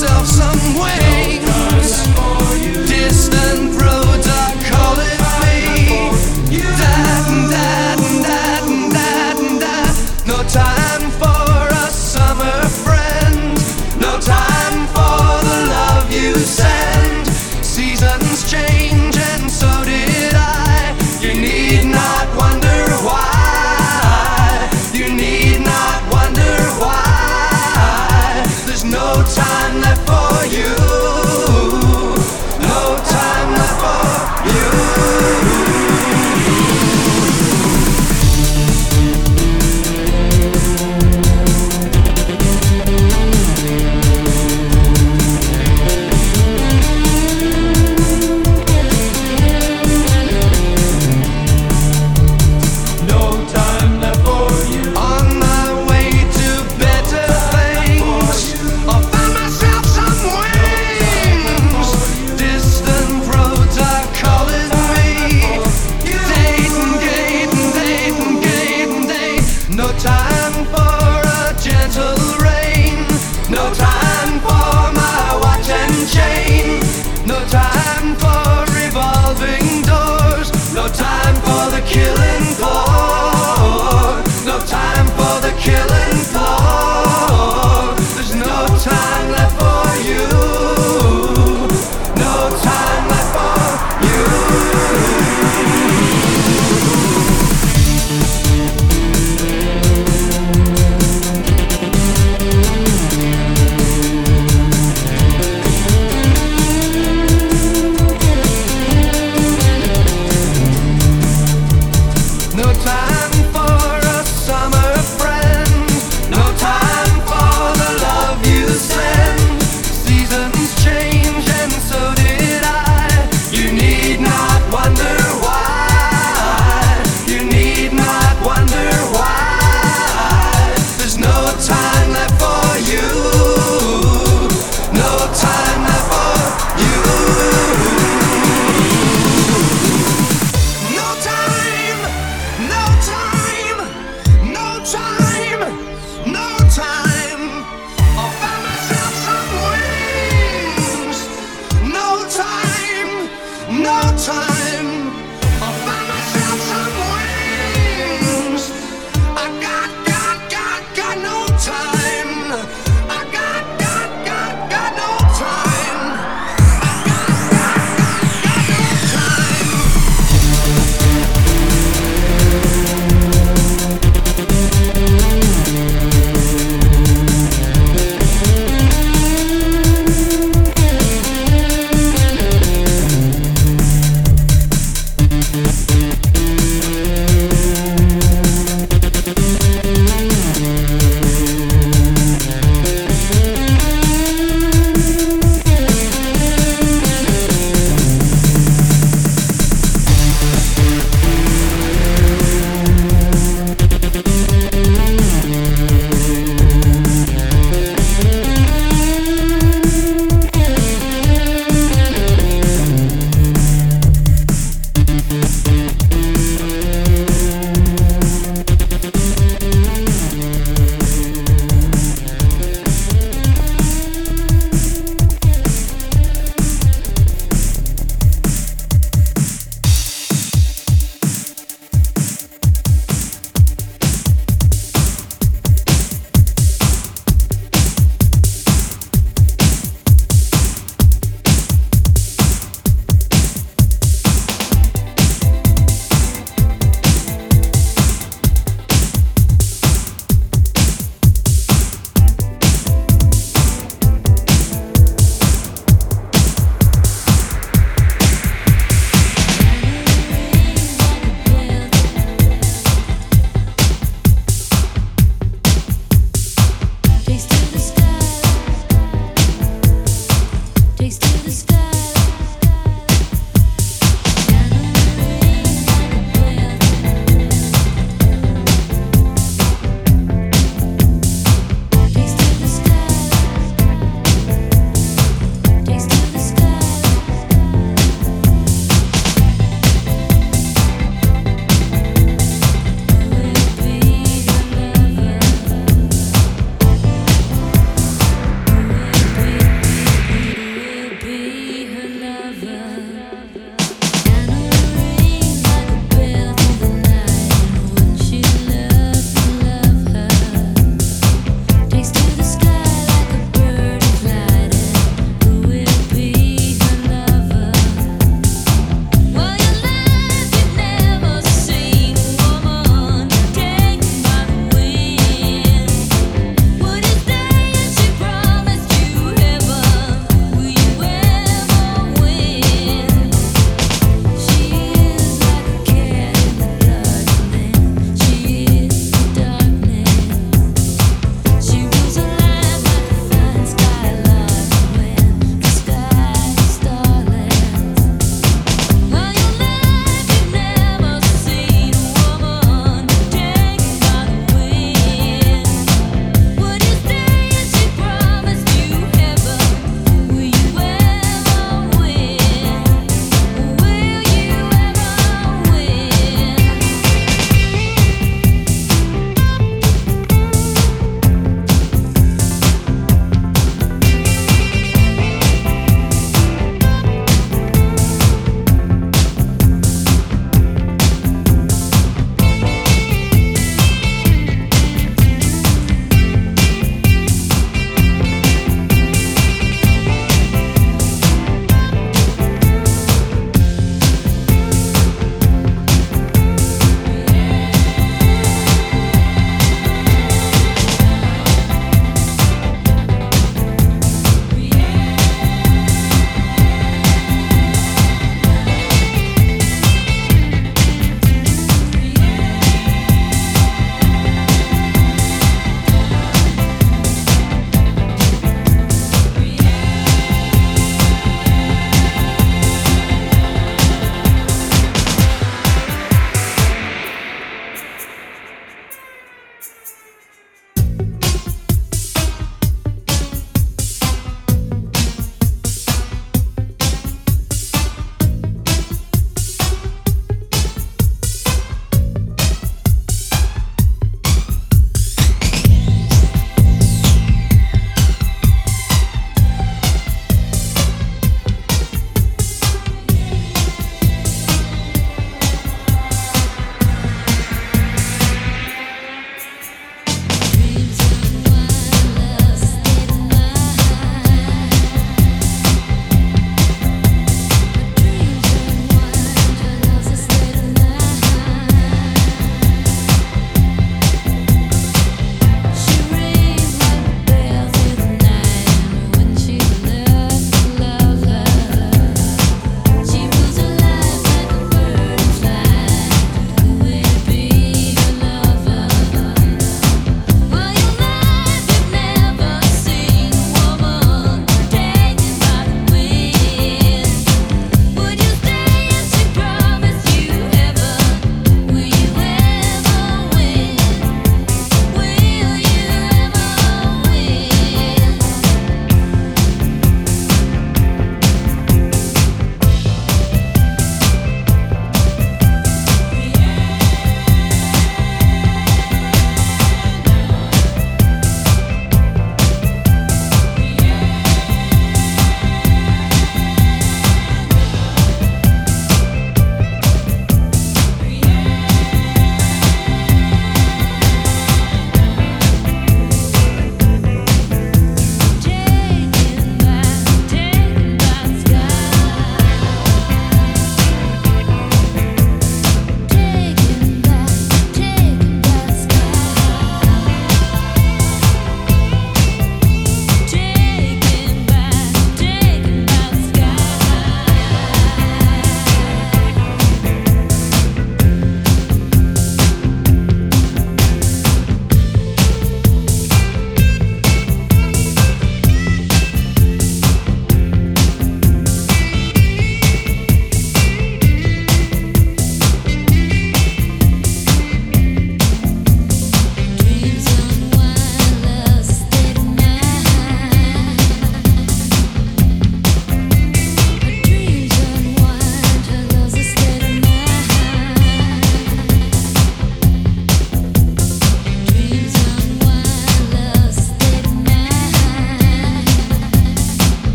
yourself